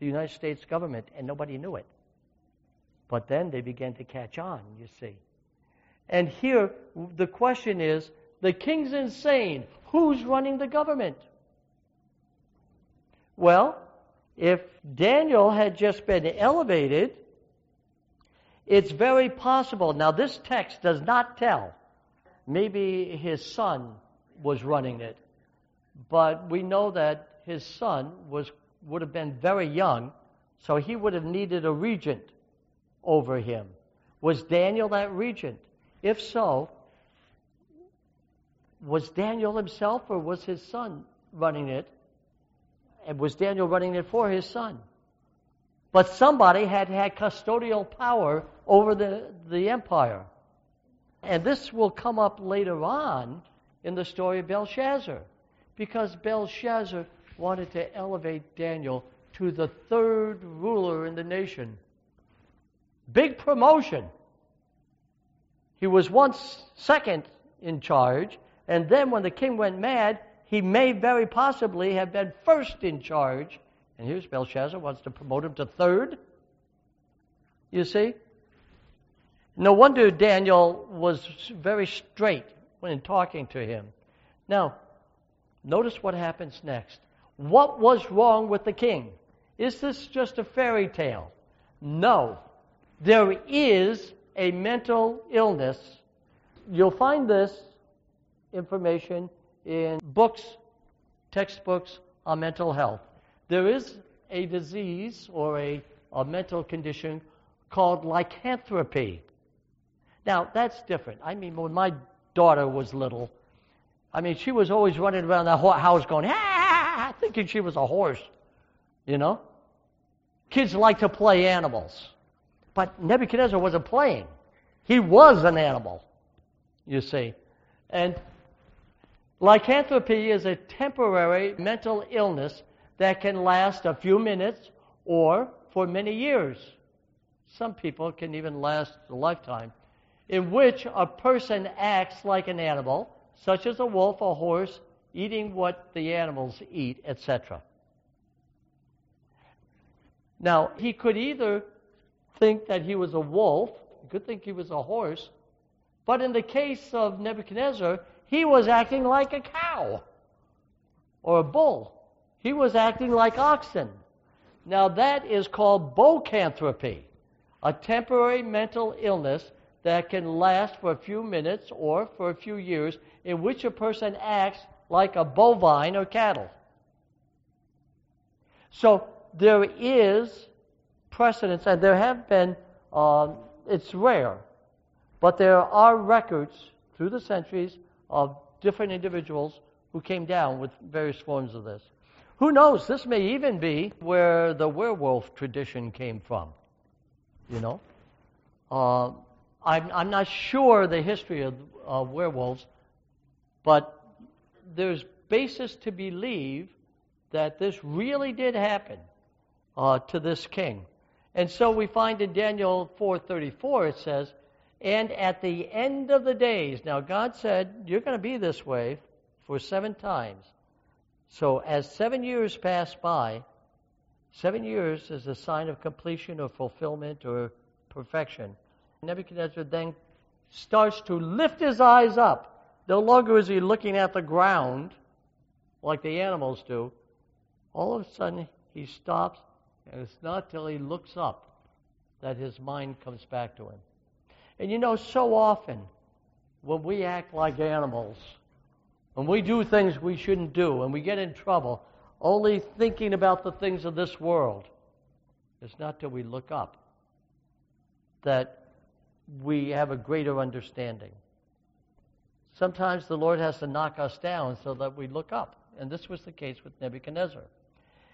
the United States government, and nobody knew it. But then they began to catch on, you see. And here, the question is the king's insane. Who's running the government? Well, if Daniel had just been elevated, it's very possible. Now, this text does not tell. Maybe his son was running it. But we know that his son was, would have been very young, so he would have needed a regent over him. Was Daniel that regent? If so, was Daniel himself or was his son running it? And was Daniel running it for his son? But somebody had had custodial power over the, the empire. And this will come up later on in the story of Belshazzar, because Belshazzar wanted to elevate Daniel to the third ruler in the nation. Big promotion. He was once second in charge, and then when the king went mad, he may very possibly have been first in charge. And here's Belshazzar wants to promote him to third. You see? No wonder Daniel was very straight when talking to him. Now, notice what happens next. What was wrong with the king? Is this just a fairy tale? No. There is a mental illness. You'll find this information in books, textbooks on mental health. There is a disease or a, a mental condition called lycanthropy. Now, that's different. I mean, when my daughter was little, I mean, she was always running around the house going, ah, ah, ah, ah, thinking she was a horse, you know? Kids like to play animals. But Nebuchadnezzar wasn't playing. He was an animal, you see. And lycanthropy is a temporary mental illness that can last a few minutes or for many years. Some people can even last a lifetime in which a person acts like an animal, such as a wolf, a horse, eating what the animals eat, etc. Now, he could either think that he was a wolf, he could think he was a horse, but in the case of Nebuchadnezzar, he was acting like a cow or a bull. He was acting like oxen. Now, that is called boanthropy, a temporary mental illness that can last for a few minutes or for a few years, in which a person acts like a bovine or cattle. So there is precedence, and there have been, uh, it's rare, but there are records through the centuries of different individuals who came down with various forms of this. Who knows? This may even be where the werewolf tradition came from. You know? Uh, I'm, I'm not sure the history of werewolves, but there's basis to believe that this really did happen uh, to this king. And so we find in Daniel 4:34 it says, "And at the end of the days." Now God said, "You're going to be this way for 7 times." So as 7 years pass by, 7 years is a sign of completion or fulfillment or perfection. Nebuchadnezzar then starts to lift his eyes up. No longer is he looking at the ground like the animals do. All of a sudden, he stops, and it's not till he looks up that his mind comes back to him. And you know, so often, when we act like animals, when we do things we shouldn't do, and we get in trouble, only thinking about the things of this world, it's not till we look up that we have a greater understanding. Sometimes the Lord has to knock us down so that we look up. And this was the case with Nebuchadnezzar.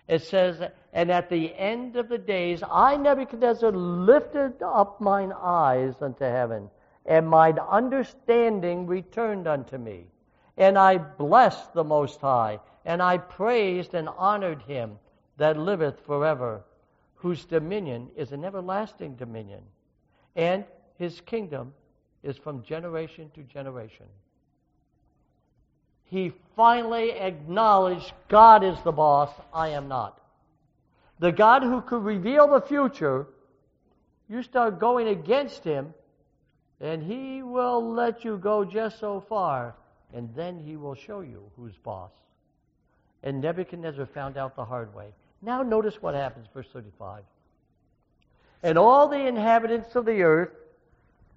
It says, And at the end of the days, I, Nebuchadnezzar, lifted up mine eyes unto heaven, and mine understanding returned unto me. And I blessed the Most High, and I praised and honored him that liveth forever, whose dominion is an everlasting dominion. And his kingdom is from generation to generation. He finally acknowledged God is the boss, I am not. The God who could reveal the future, you start going against him, and he will let you go just so far, and then he will show you who's boss. And Nebuchadnezzar found out the hard way. Now notice what happens, verse 35. And all the inhabitants of the earth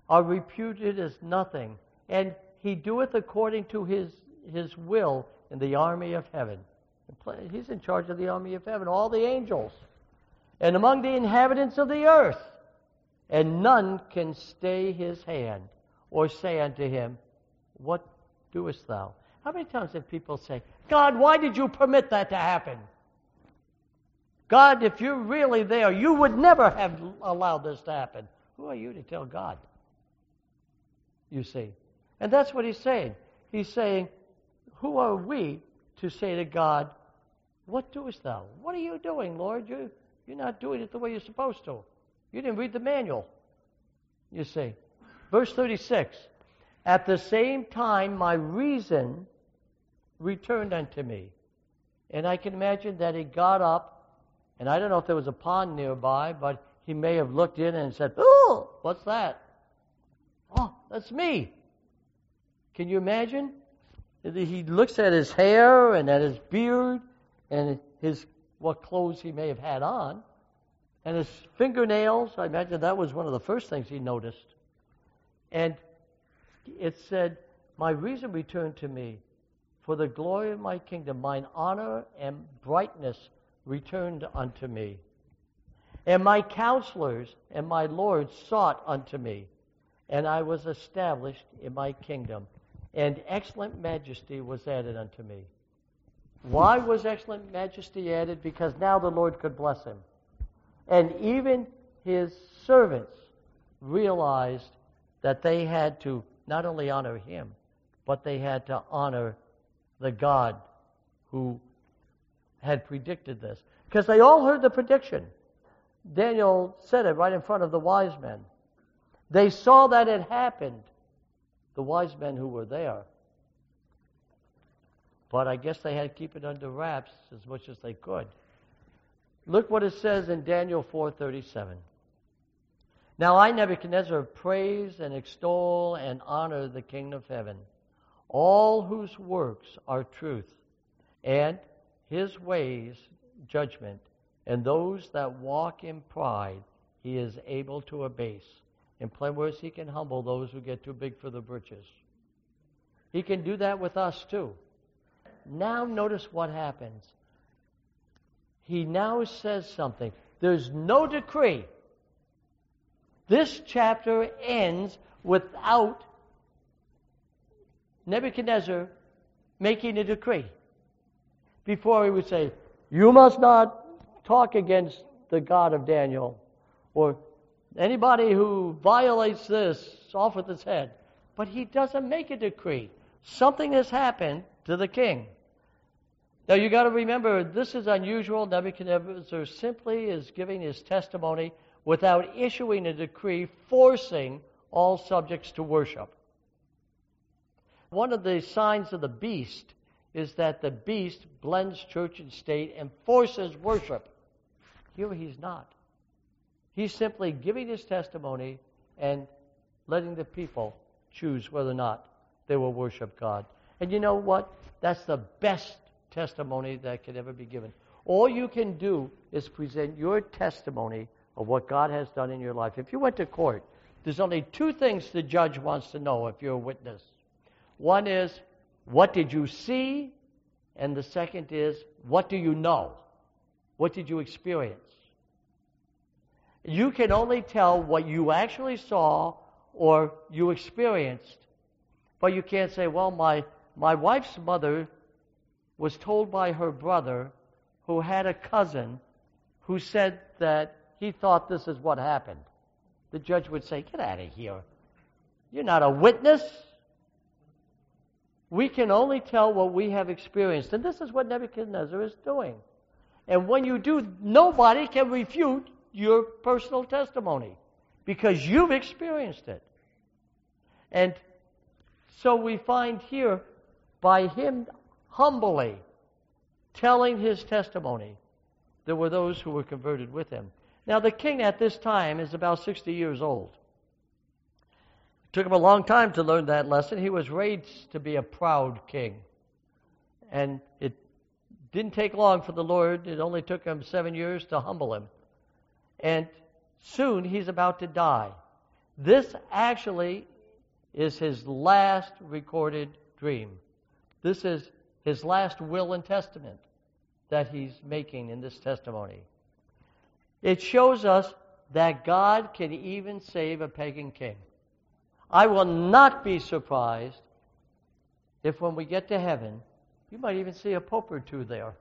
are reputed as nothing, and he doeth according to his, his will in the army of heaven. He's in charge of the army of heaven, all the angels, and among the inhabitants of the earth. And none can stay his hand or say unto him, What doest thou? How many times have people say, God, why did you permit that to happen? God, if you're really there, you would never have allowed this to happen. Who are you to tell God? You see. And that's what he's saying. He's saying, Who are we to say to God, What doest thou? What are you doing, Lord? You, you're not doing it the way you're supposed to. You didn't read the manual. You see. Verse 36 At the same time, my reason returned unto me. And I can imagine that he got up, and I don't know if there was a pond nearby, but he may have looked in and said, Oh, what's that? Oh, that's me. Can you imagine? He looks at his hair and at his beard and his what clothes he may have had on, and his fingernails. I imagine that was one of the first things he noticed. And it said, My reason returned to me, for the glory of my kingdom, mine honor and brightness returned unto me. And my counselors and my lords sought unto me, and I was established in my kingdom, and excellent majesty was added unto me. Why was excellent majesty added? Because now the Lord could bless him. And even his servants realized that they had to not only honor him, but they had to honor the God who had predicted this. Because they all heard the prediction. Daniel said it right in front of the wise men. They saw that it happened, the wise men who were there. But I guess they had to keep it under wraps as much as they could. Look what it says in Daniel 4:37. Now I Nebuchadnezzar praise and extol and honor the King of heaven, all whose works are truth, and his ways judgment, and those that walk in pride he is able to abase. In plain words, he can humble those who get too big for the britches. He can do that with us too. Now notice what happens. He now says something. There's no decree. This chapter ends without Nebuchadnezzar making a decree. Before he would say, You must not talk against the God of Daniel, or anybody who violates this off with his head. But he doesn't make a decree. Something has happened to the king. Now you got to remember, this is unusual. Nebuchadnezzar simply is giving his testimony without issuing a decree forcing all subjects to worship. One of the signs of the beast is that the beast blends church and state and forces worship. Here he's not. He's simply giving his testimony and letting the people choose whether or not they will worship God. And you know what? That's the best testimony that could ever be given. All you can do is present your testimony of what God has done in your life. If you went to court, there's only two things the judge wants to know if you're a witness. One is, what did you see? And the second is, what do you know? What did you experience? You can only tell what you actually saw or you experienced. But you can't say, well, my, my wife's mother was told by her brother, who had a cousin, who said that he thought this is what happened. The judge would say, Get out of here. You're not a witness. We can only tell what we have experienced. And this is what Nebuchadnezzar is doing. And when you do, nobody can refute your personal testimony because you've experienced it. And so we find here, by him humbly telling his testimony, there were those who were converted with him. Now, the king at this time is about 60 years old. It took him a long time to learn that lesson. He was raised to be a proud king. And it didn't take long for the Lord, it only took him seven years to humble him. And soon he's about to die. This actually is his last recorded dream. This is his last will and testament that he's making in this testimony. It shows us that God can even save a pagan king. I will not be surprised if when we get to heaven, you might even see a pope or two there.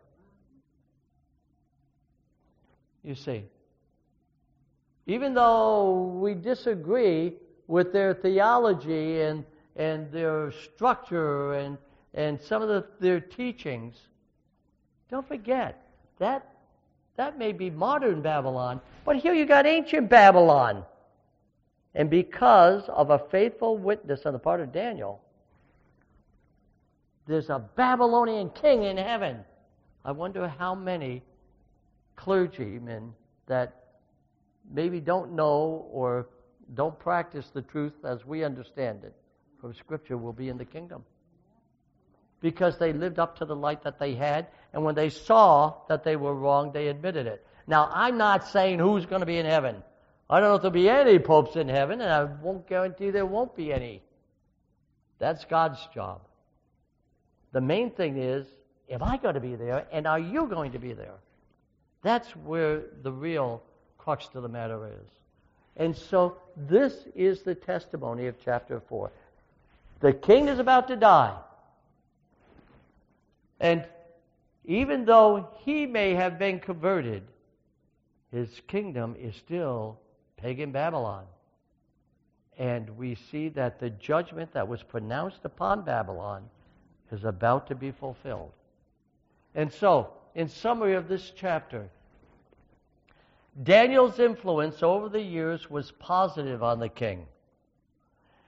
You see. Even though we disagree with their theology and, and their structure and, and some of the, their teachings, don't forget that that may be modern Babylon, but here you got ancient Babylon. And because of a faithful witness on the part of Daniel, there's a Babylonian king in heaven. I wonder how many clergymen that maybe don't know or don't practice the truth as we understand it from Scripture will be in the kingdom. Because they lived up to the light that they had, and when they saw that they were wrong, they admitted it. Now, I'm not saying who's going to be in heaven. I don't know if there'll be any popes in heaven, and I won't guarantee there won't be any. That's God's job. The main thing is, am I going to be there, and are you going to be there? That's where the real crux to the matter is. And so this is the testimony of chapter 4. The king is about to die. And even though he may have been converted, his kingdom is still pagan Babylon. And we see that the judgment that was pronounced upon Babylon is about to be fulfilled. And so, in summary of this chapter, Daniel's influence over the years was positive on the king.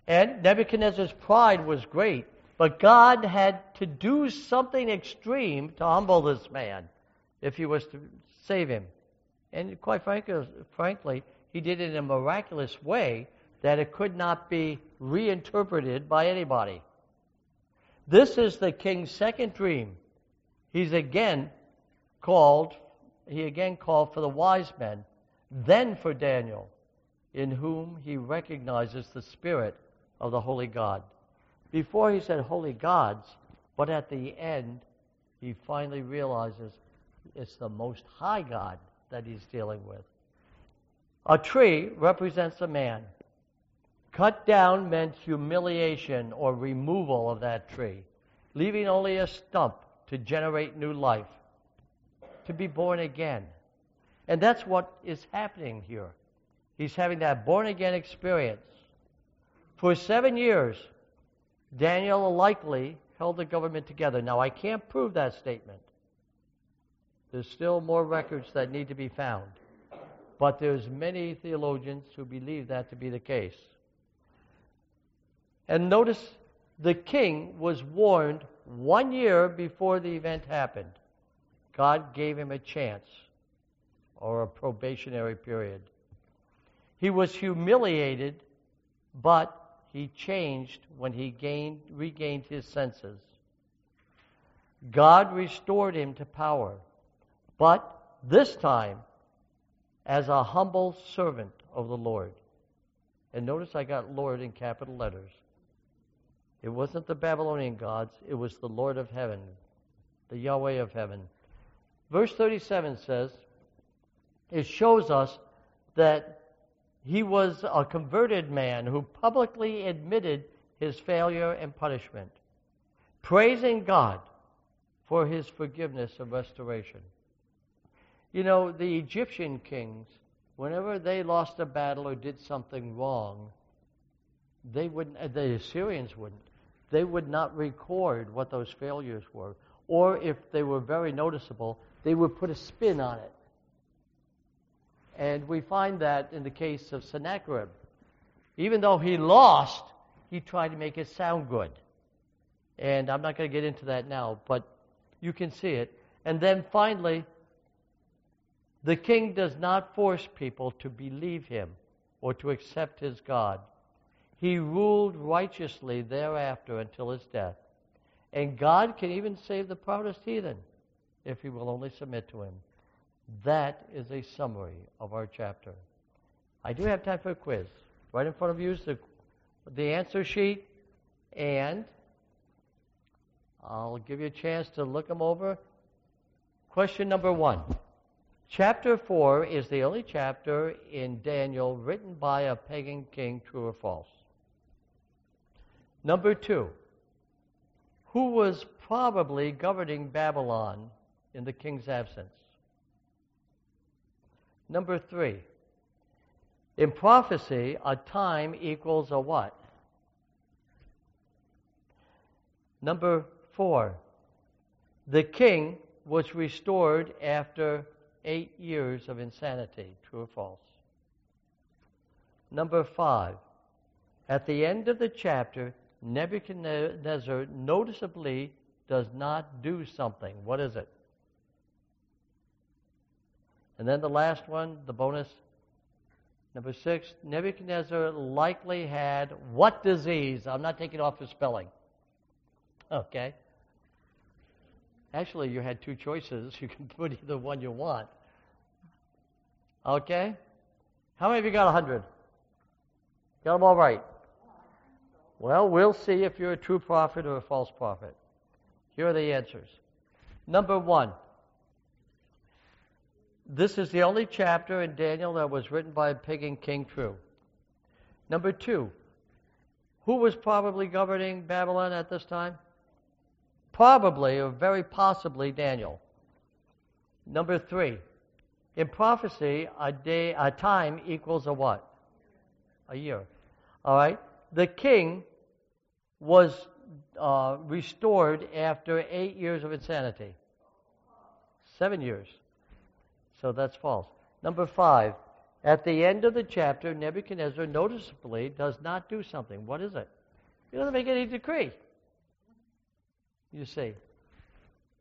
And Nebuchadnezzar's pride was great, but God had to do something extreme to humble this man if he was to save him. And quite frankly, frankly, he did it in a miraculous way that it could not be reinterpreted by anybody. This is the king's second dream. He's again called he again called for the wise men, then for Daniel, in whom he recognizes the Spirit of the Holy God. Before he said holy gods, but at the end, he finally realizes it's the Most High God that he's dealing with. A tree represents a man. Cut down meant humiliation or removal of that tree, leaving only a stump to generate new life to be born again. And that's what is happening here. He's having that born again experience. For seven years, Daniel likely held the government together. Now, I can't prove that statement. There's still more records that need to be found. But there's many theologians who believe that to be the case. And notice the king was warned one year before the event happened. God gave him a chance or a probationary period. He was humiliated, but he changed when he gained, regained his senses. God restored him to power, but this time as a humble servant of the Lord. And notice I got Lord in capital letters. It wasn't the Babylonian gods, it was the Lord of heaven, the Yahweh of heaven. Verse 37 says, it shows us that he was a converted man who publicly admitted his failure and punishment, praising God for his forgiveness and restoration. You know, the Egyptian kings, whenever they lost a battle or did something wrong, they wouldn't, uh, the Assyrians wouldn't. They would not record what those failures were. Or if they were very noticeable, they would put a spin on it. And we find that in the case of Sennacherib. Even though he lost, he tried to make it sound good. And I'm not going to get into that now, but you can see it. And then finally, the king does not force people to believe him or to accept his God. He ruled righteously thereafter until his death. And God can even save the proudest heathen if he will only submit to him. That is a summary of our chapter. I do have time for a quiz. Right in front of you is the, the answer sheet, and I'll give you a chance to look them over. Question number one. Chapter 4 is the only chapter in Daniel written by a pagan king, true or false. Number two, who was probably governing Babylon in the king's absence. Number three, in prophecy, a time equals a what? Number four, the king was restored after eight years of insanity. True or false? Number five, at the end of the chapter, Nebuchadnezzar noticeably does not do something. What is it? And then the last one, the bonus. Number six, Nebuchadnezzar likely had what disease? I'm not taking off the spelling. Okay? Actually, you had two choices. [LAUGHS] You can put either one you want. Okay? How many of you got 100? Got them all right? Well, we'll see if you're a true prophet or a false prophet. Here are the answers. Number one, this is the only chapter in Daniel that was written by a pagan king true. Number two, who was probably governing Babylon at this time? Probably or very possibly Daniel. Number three, in prophecy, a day, a time equals a what? A year. All right. The king was uh, restored after eight years of insanity. Seven years. So that's false. Number five, at the end of the chapter, Nebuchadnezzar noticeably does not do something. What is it? He doesn't make any decree. You see,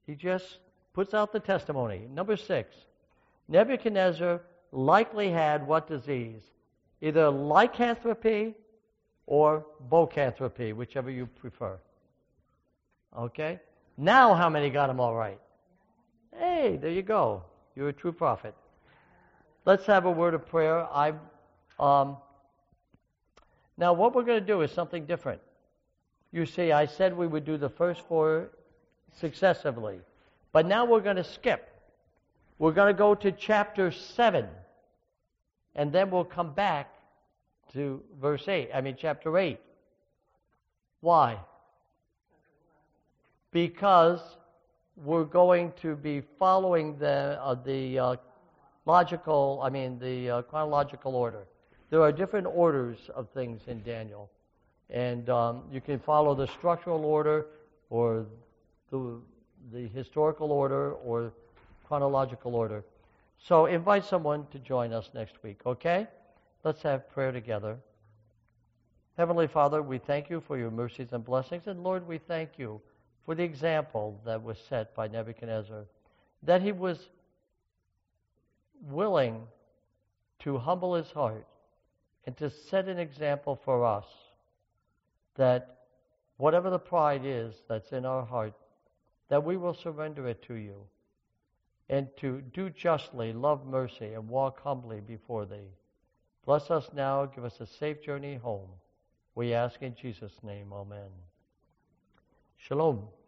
he just puts out the testimony. Number six, Nebuchadnezzar likely had what disease? Either lycanthropy or boanthropy, whichever you prefer. Okay? Now, how many got them all right? Hey, there you go. You're a true prophet. Let's have a word of prayer. I, um, now, what we're going to do is something different. You see, I said we would do the first four successively, but now we're going to skip. We're going to go to chapter 7, and then we'll come back to verse 8, I mean, chapter 8. Why? Because we're going to be following the, uh, the uh, logical, I mean, the uh, chronological order. There are different orders of things in Daniel. And um, you can follow the structural order or the, the historical order or chronological order. So invite someone to join us next week, okay? Let's have prayer together. Heavenly Father, we thank you for your mercies and blessings. And Lord, we thank you for the example that was set by Nebuchadnezzar, that he was willing to humble his heart and to set an example for us that whatever the pride is that's in our heart, that we will surrender it to you and to do justly, love mercy, and walk humbly before thee. Bless us now. Give us a safe journey home. We ask in Jesus' name. Amen. שלום.